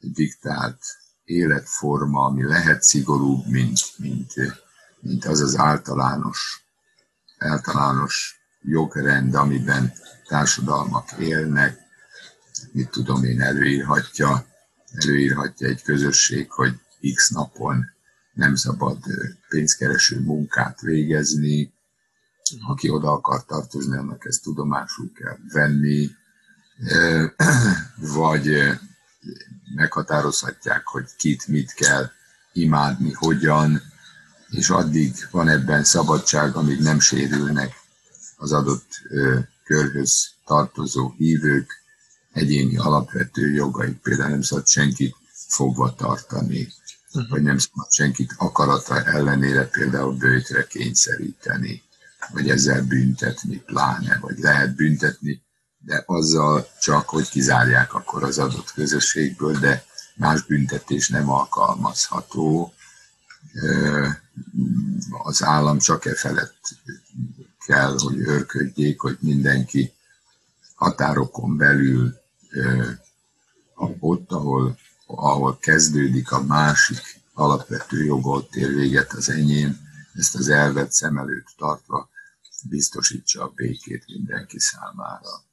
diktált életforma, ami lehet szigorúbb, mint, mint, mint az az általános, általános jogrend, amiben társadalmak élnek, mit tudom én, előírhatja, előírhatja egy közösség, hogy x napon nem szabad pénzkereső munkát végezni, aki oda akar tartozni, annak ezt tudomásul kell venni, vagy meghatározhatják, hogy kit, mit kell imádni, hogyan, és addig van ebben szabadság, amíg nem sérülnek az adott körhöz tartozó hívők egyéni alapvető jogaik. Például nem szabad senkit fogva tartani, uh-huh. hogy nem szabad senkit akarata ellenére például bőtre kényszeríteni, vagy ezzel büntetni pláne, vagy lehet büntetni, de azzal csak, hogy kizárják akkor az adott közösségből, de más büntetés nem alkalmazható, az állam csak e felett kell, hogy őrködjék, hogy mindenki határokon belül ott, ahol, ahol kezdődik a másik alapvető joga, ott ér véget az enyém, ezt az elvet szem előtt tartva biztosítsa a békét mindenki számára.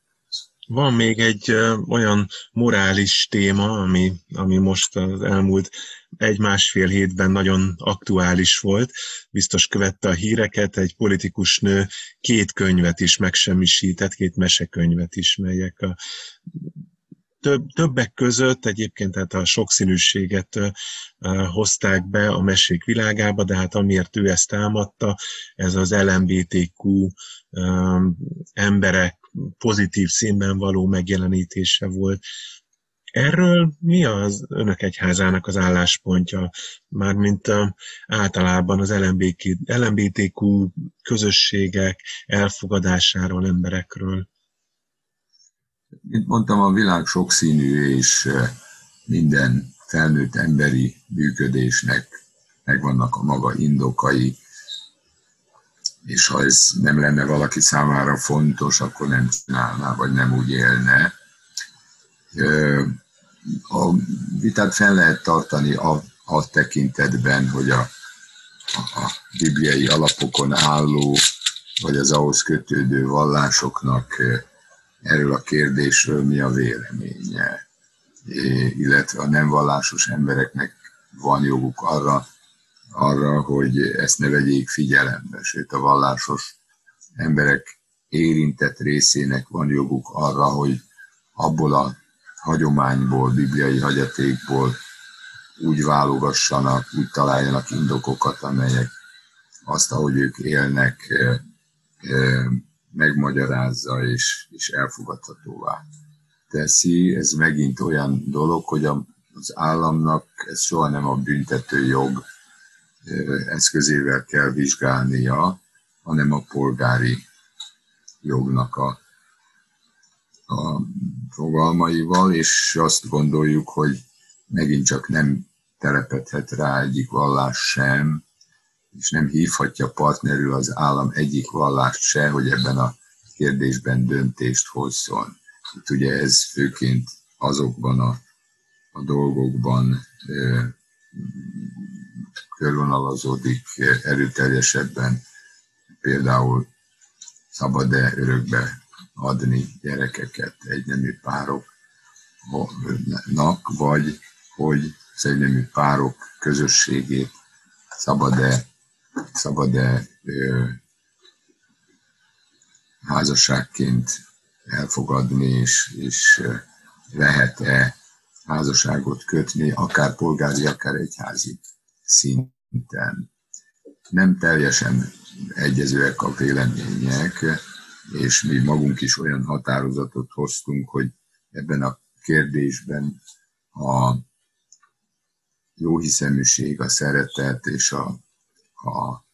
Van még egy olyan morális téma, ami, ami most az elmúlt egy-másfél hétben nagyon aktuális volt. Biztos követte a híreket, egy politikus nő két könyvet is megsemmisített, két mesekönyvet is, melyek a több, többek között egyébként tehát a sokszínűséget hozták be a mesék világába, de hát amiért ő ezt támadta, ez az LMBTQ emberek pozitív színben való megjelenítése volt. Erről mi az önök egyházának az álláspontja, mármint általában az LMBTQ közösségek elfogadásáról, emberekről? Mint mondtam, a világ sokszínű, és minden felnőtt emberi működésnek megvannak a maga indokai, és ha ez nem lenne valaki számára fontos, akkor nem csinálná, vagy nem úgy élne. A vitát fel lehet tartani a, a tekintetben, hogy a, a bibliai alapokon álló, vagy az ahhoz kötődő vallásoknak erről a kérdésről mi a véleménye, illetve a nem vallásos embereknek van joguk arra, arra, hogy ezt ne vegyék figyelembe, sőt a vallásos emberek érintett részének van joguk arra, hogy abból a hagyományból, bibliai hagyatékból úgy válogassanak, úgy találjanak indokokat, amelyek azt, ahogy ők élnek, megmagyarázza és, és elfogadhatóvá teszi. Ez megint olyan dolog, hogy az államnak ez soha nem a büntető jog eszközével kell vizsgálnia, hanem a polgári jognak a, a fogalmaival, és azt gondoljuk, hogy megint csak nem telepedhet rá egyik vallás sem, és nem hívhatja partnerül az állam egyik vallást se, hogy ebben a kérdésben döntést hozzon. Itt ugye ez főként azokban a, a dolgokban ö, körvonalazódik erőteljesebben, például szabad-e örökbe adni gyerekeket egynemű pároknak, vagy hogy az egynemű párok közösségét szabad-e szabad-e házasságként elfogadni, és, és lehet-e házasságot kötni, akár polgári, akár egyházi szinten. Nem teljesen egyezőek a vélemények, és mi magunk is olyan határozatot hoztunk, hogy ebben a kérdésben a jóhiszeműség, a szeretet és a a,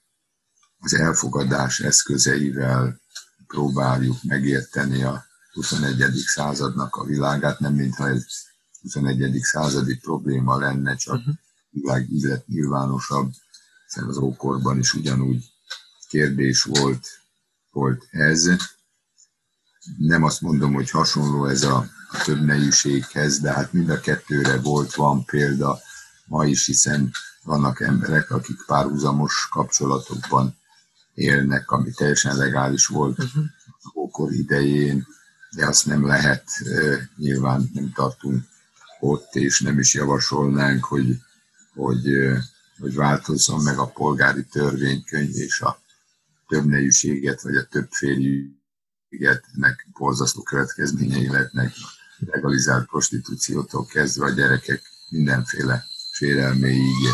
az elfogadás eszközeivel próbáljuk megérteni a 21. századnak a világát, nem mintha ez 21. századi probléma lenne, csak uh-huh. Világ nyilvánosabb, hiszen az ókorban is ugyanúgy kérdés volt, volt ez. Nem azt mondom, hogy hasonló ez a, a több nejűséghez, de hát mind a kettőre volt, van példa ma is, hiszen vannak emberek, akik párhuzamos kapcsolatokban élnek, ami teljesen legális volt uh-huh. ókor idején, de azt nem lehet, nyilván nem tartunk ott, és nem is javasolnánk, hogy, hogy, hogy változzon meg a polgári törvénykönyv és a többnejűséget, vagy a többféliget, ennek borzasztó következményei lehetnek. Legalizált prostitúciótól kezdve a gyerekek mindenféle sérelméig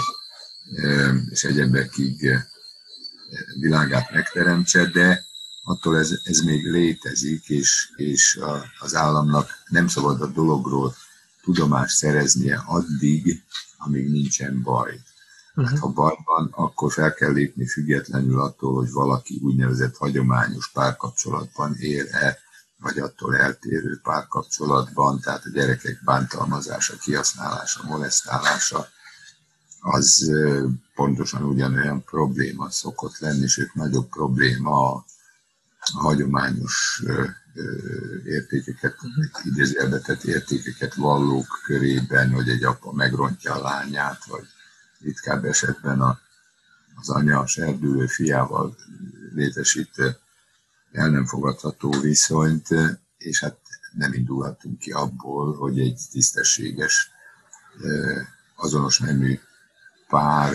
és egyebekig világát megteremtse, de attól ez, ez még létezik, és, és a, az államnak nem szabad a dologról tudomást szereznie addig, amíg nincsen baj. Hát, ha baj van, akkor fel kell lépni függetlenül attól, hogy valaki úgynevezett hagyományos párkapcsolatban él-e, vagy attól eltérő párkapcsolatban, tehát a gyerekek bántalmazása, kihasználása, molesztálása, az pontosan ugyanolyan probléma szokott lenni, sőt nagyobb probléma a, a hagyományos értékeket, idézőjelbetett értékeket vallók körében, hogy egy apa megrontja a lányát, vagy ritkább esetben a, az anya a serdülő fiával létesít el nem fogadható viszonyt, és hát nem indulhatunk ki abból, hogy egy tisztességes, azonos nemű pár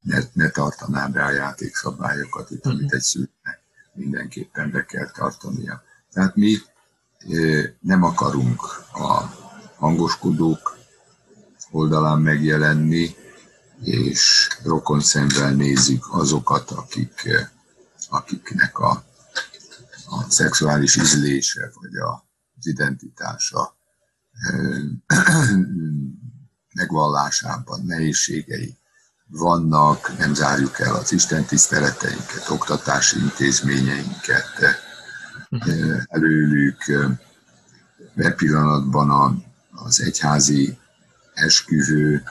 ne, ne tartaná be a játékszabályokat, itt, amit egy szülőnek mindenképpen be kell tartania. Tehát mi nem akarunk a hangoskodók oldalán megjelenni, és rokon szemvel nézzük azokat, akik, akiknek a, a szexuális ízlése vagy a, az identitása megvallásában nehézségei vannak, nem zárjuk el az Isten tiszteleteinket, oktatási intézményeinket előlük. E pillanatban a, az egyházi esküvő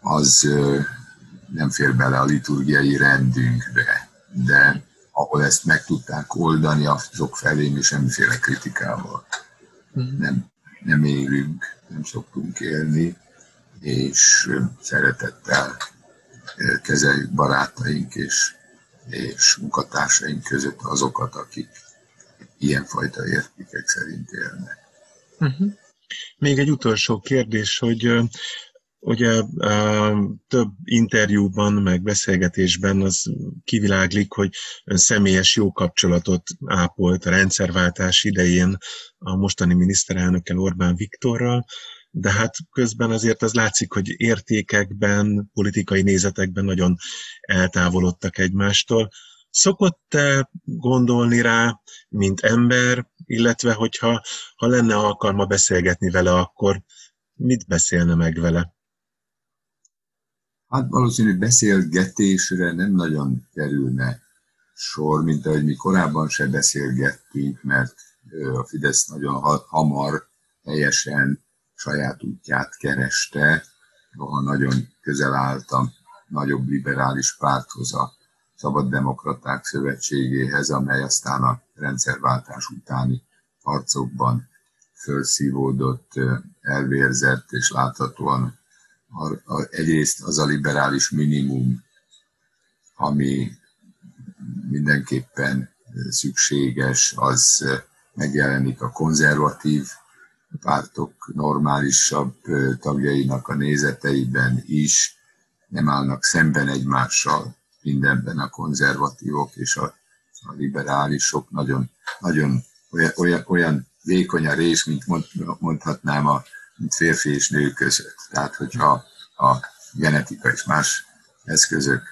az nem fér bele a liturgiai rendünkbe, de ahol ezt meg tudták oldani, azok felé mi semmiféle kritikával mhm. nem, nem élünk, nem szoktunk élni, és szeretettel kezeljük barátaink és, és munkatársaink között azokat, akik ilyenfajta értékek szerint élnek. Uh-huh. Még egy utolsó kérdés, hogy ugye több interjúban, meg beszélgetésben az kiviláglik, hogy ön személyes jó kapcsolatot ápolt a rendszerváltás idején a mostani miniszterelnökkel Orbán Viktorral, de hát közben azért az látszik, hogy értékekben, politikai nézetekben nagyon eltávolodtak egymástól. Szokott-e gondolni rá, mint ember, illetve hogyha ha lenne alkalma beszélgetni vele, akkor mit beszélne meg vele? Hát valószínű beszélgetésre nem nagyon kerülne sor, mint ahogy mi korábban se beszélgettünk, mert a Fidesz nagyon hamar, helyesen saját útját kereste, noha nagyon közel álltam nagyobb liberális párthoz, a Szabaddemokraták Szövetségéhez, amely aztán a rendszerváltás utáni harcokban felszívódott, elvérzett, és láthatóan egyrészt az a liberális minimum, ami mindenképpen szükséges, az megjelenik a konzervatív pártok normálisabb tagjainak a nézeteiben is, nem állnak szemben egymással mindenben a konzervatívok és a, a liberálisok, nagyon, nagyon olyan, olyan, olyan vékony a rés, mint mond, mondhatnám, a, mint férfi és nő között. Tehát, hogyha a genetika és más eszközök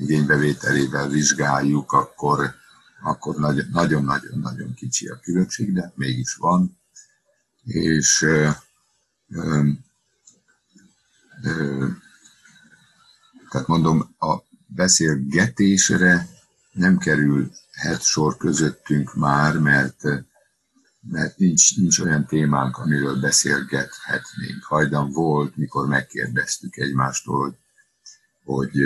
igénybevételével vizsgáljuk, akkor akkor nagyon-nagyon-nagyon kicsi a különbség, de mégis van és tehát mondom, a beszélgetésre nem kerülhet sor közöttünk már, mert, mert nincs, nincs olyan témánk, amiről beszélgethetnénk. Hajdan volt, mikor megkérdeztük egymástól, hogy hogy,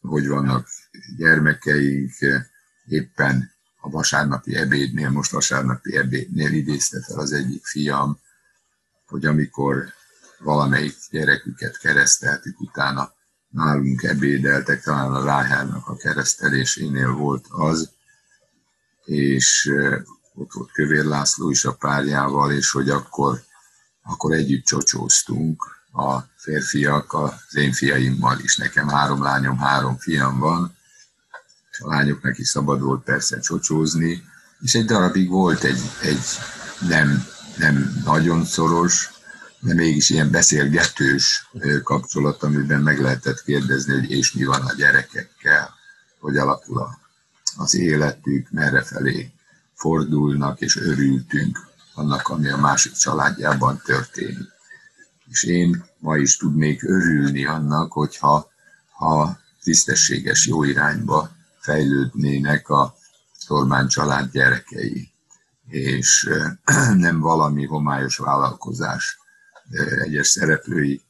hogy vannak gyermekeink, éppen a vasárnapi ebédnél, most vasárnapi ebédnél idézte fel az egyik fiam, hogy amikor valamelyik gyereküket kereszteltük, utána nálunk ebédeltek, talán a Ráhelnak a keresztelésénél volt az, és ott volt Kövér László is a párjával, és hogy akkor, akkor együtt csocsóztunk a férfiak, az én fiaimmal is. Nekem három lányom, három fiam van, a lányoknak is szabad volt persze csocsózni, és egy darabig volt egy, egy nem, nem nagyon szoros, de mégis ilyen beszélgetős kapcsolat, amiben meg lehetett kérdezni, hogy és mi van a gyerekekkel, hogy alakul a, az életük, merre felé fordulnak, és örültünk annak, ami a másik családjában történik. És én ma is tudnék örülni annak, hogyha ha tisztességes, jó irányba fejlődnének a Tormán család gyerekei. és nem valami homályos vállalkozás egyes szereplői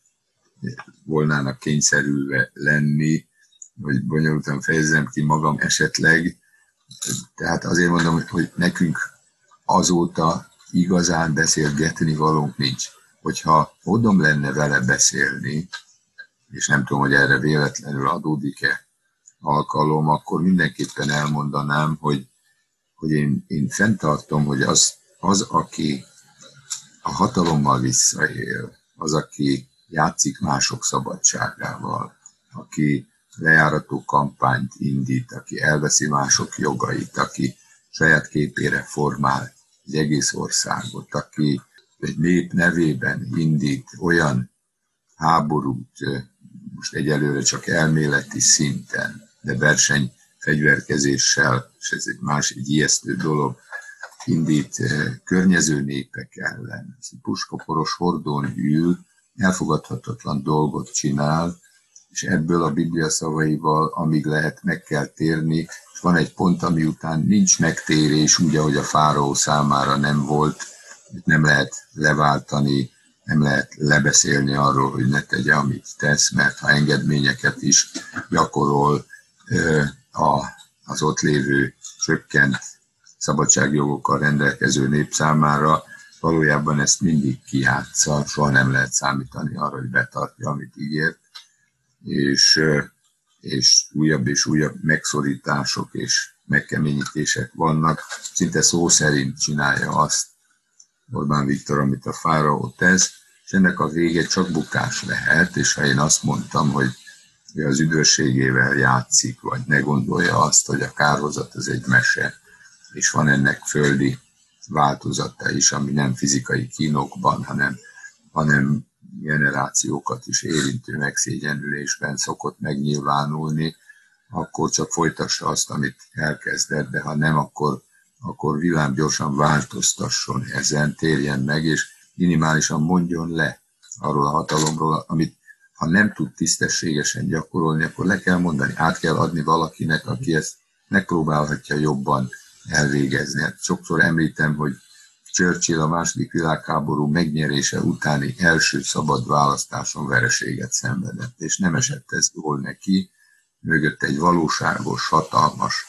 volnának kényszerülve lenni, vagy bonyolultan fejezem ki magam esetleg. Tehát azért mondom, hogy nekünk azóta igazán beszélgetni valónk nincs. Hogyha módom lenne vele beszélni, és nem tudom, hogy erre véletlenül adódik-e alkalom, akkor mindenképpen elmondanám, hogy, hogy én, én fenntartom, hogy az, az, aki a hatalommal visszaél, az, aki játszik mások szabadságával, aki lejárató kampányt indít, aki elveszi mások jogait, aki saját képére formál egy egész országot, aki egy nép nevében indít olyan háborút, most egyelőre csak elméleti szinten, de verseny fegyverkezéssel, és ez egy más, egy ijesztő dolog, indít környező népek ellen. Ez puskaporos hordón ül, elfogadhatatlan dolgot csinál, és ebből a Biblia szavaival, amíg lehet, meg kell térni, és van egy pont, ami után nincs megtérés, úgy, ahogy a fáraó számára nem volt, nem lehet leváltani, nem lehet lebeszélni arról, hogy ne tegye, amit tesz, mert ha engedményeket is gyakorol a, az ott lévő csökkent szabadságjogokkal rendelkező nép számára, valójában ezt mindig kiátsza, soha nem lehet számítani arra, hogy betartja, amit ígért, és, és újabb és újabb megszorítások és megkeményítések vannak. Szinte szó szerint csinálja azt Orbán Viktor, amit a fáraó tesz, és ennek a vége csak bukás lehet, és ha én azt mondtam, hogy az üdvösségével játszik, vagy ne gondolja azt, hogy a kárhozat az egy mese, és van ennek földi változata is, ami nem fizikai kínokban, hanem, hanem generációkat is érintő megszégyenülésben szokott megnyilvánulni, akkor csak folytassa azt, amit elkezdett, de ha nem, akkor, akkor villámgyorsan változtasson ezen, térjen meg, és minimálisan mondjon le arról a hatalomról, amit ha nem tud tisztességesen gyakorolni, akkor le kell mondani, át kell adni valakinek, aki ezt megpróbálhatja jobban elvégezni. Hát sokszor említem, hogy Churchill a második világháború megnyerése utáni első szabad választáson vereséget szenvedett, és nem esett ez jól neki, mögött egy valóságos, hatalmas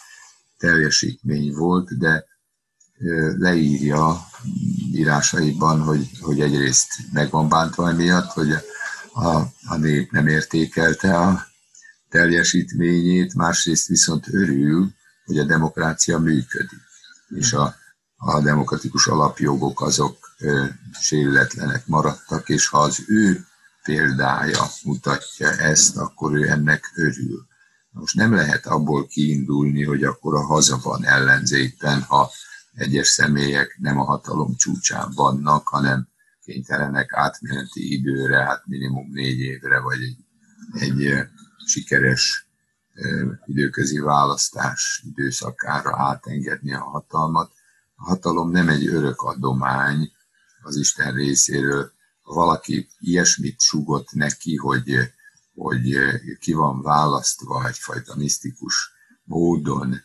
teljesítmény volt, de leírja írásaiban, hogy, hogy egyrészt meg van bántva emiatt, hogy a, a nép nem értékelte a teljesítményét, másrészt viszont örül, hogy a demokrácia működik, és a, a demokratikus alapjogok azok ö, sérületlenek maradtak, és ha az ő példája mutatja ezt, akkor ő ennek örül. Most nem lehet abból kiindulni, hogy akkor a haza van ellenzékben, ha egyes személyek nem a hatalom csúcsán vannak, hanem kénytelenek átmeneti időre, hát minimum négy évre, vagy egy, egy sikeres időközi választás időszakára átengedni a hatalmat. A hatalom nem egy örök adomány az Isten részéről. Ha valaki ilyesmit sugott neki, hogy, hogy ki van választva egyfajta misztikus módon,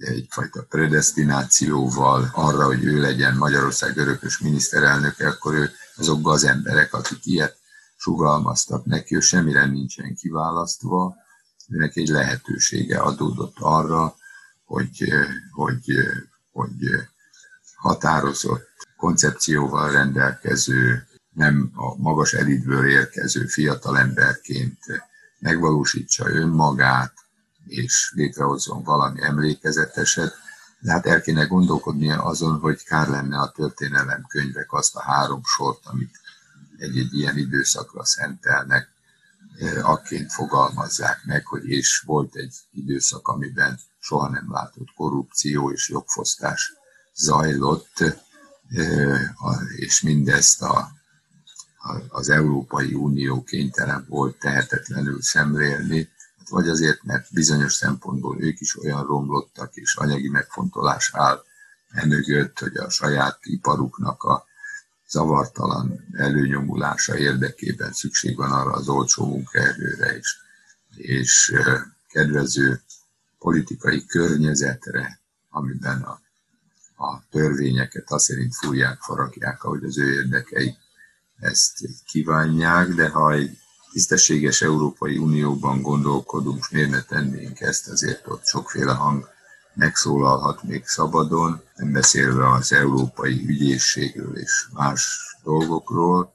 egyfajta predestinációval arra, hogy ő legyen Magyarország örökös miniszterelnöke, akkor ő azokban az emberek, akik ilyet sugalmaztak neki, ő semmire nincsen kiválasztva, őnek egy lehetősége adódott arra, hogy, hogy, hogy határozott koncepcióval rendelkező, nem a magas elitből érkező fiatal emberként megvalósítsa önmagát, és létrehozzon valami emlékezeteset, de hát el kéne gondolkodnia azon, hogy kár lenne a történelem könyvek azt a három sort, amit egy-egy ilyen időszakra szentelnek, akként fogalmazzák meg, hogy és volt egy időszak, amiben soha nem látott korrupció és jogfosztás zajlott, és mindezt a, az Európai Unió kénytelen volt tehetetlenül szemlélni, vagy azért, mert bizonyos szempontból ők is olyan romlottak, és anyagi megfontolás áll emögött, hogy a saját iparuknak a zavartalan előnyomulása érdekében szükség van arra az olcsó munkaerőre is, és kedvező politikai környezetre, amiben a, a törvényeket azt szerint fúrják, faragják, ahogy az ő érdekei ezt kívánják, de ha egy tisztességes Európai Unióban gondolkodunk, miért ne tennénk ezt, azért ott sokféle hang megszólalhat még szabadon, nem beszélve az európai ügyészségről és más dolgokról,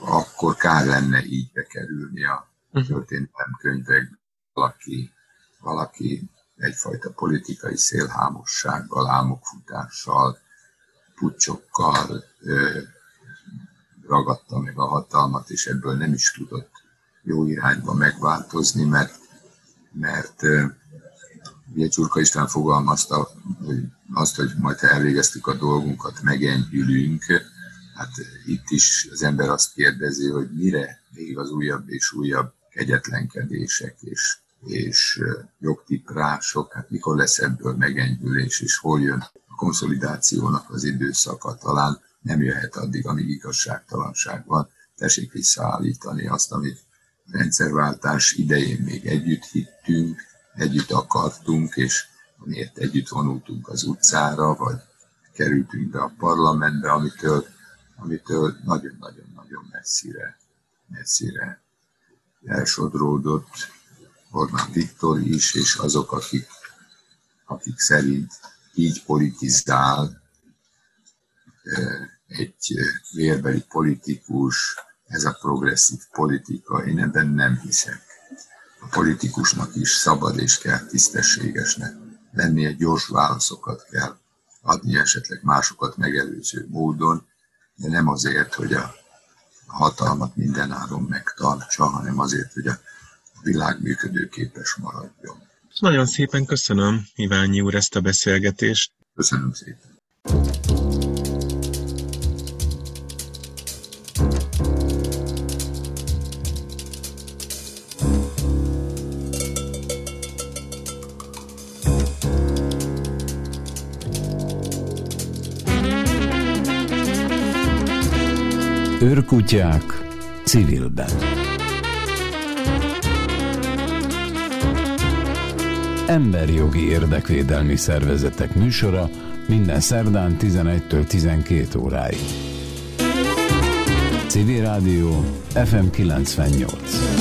akkor kár lenne így bekerülni a mhm. történelem könyvek valaki, valaki egyfajta politikai szélhámossággal, álmokfutással, pucsokkal ragadta meg a hatalmat, és ebből nem is tudott jó irányba megváltozni, mert, mert ugye Csurka István fogalmazta hogy azt, hogy majd ha elvégeztük a dolgunkat, megenyhülünk, hát itt is az ember azt kérdezi, hogy mire még az újabb és újabb kegyetlenkedések és, és jogtiprások, hát mikor lesz ebből megenyhülés, és hol jön a konszolidációnak az időszaka, talán nem jöhet addig, amíg igazságtalanság van. Tessék visszaállítani azt, amit rendszerváltás idején még együtt hittünk, együtt akartunk, és miért együtt vonultunk az utcára, vagy kerültünk be a parlamentbe, amitől, amitől nagyon-nagyon-nagyon messzire, messzire elsodródott Orbán Viktor is, és azok, akik, akik szerint így politizál egy vérbeli politikus, ez a progresszív politika, én ebben nem hiszek. A politikusnak is szabad és kell tisztességesnek lennie, gyors válaszokat kell adni, esetleg másokat megelőző módon, de nem azért, hogy a hatalmat mindenáron megtartsa, hanem azért, hogy a világ működőképes maradjon. Nagyon szépen köszönöm, Iványi úr, ezt a beszélgetést. Köszönöm szépen. Őrkutyák civilben. Emberjogi érdekvédelmi szervezetek műsora minden szerdán 11-től 12 óráig. Civil Rádió FM 98.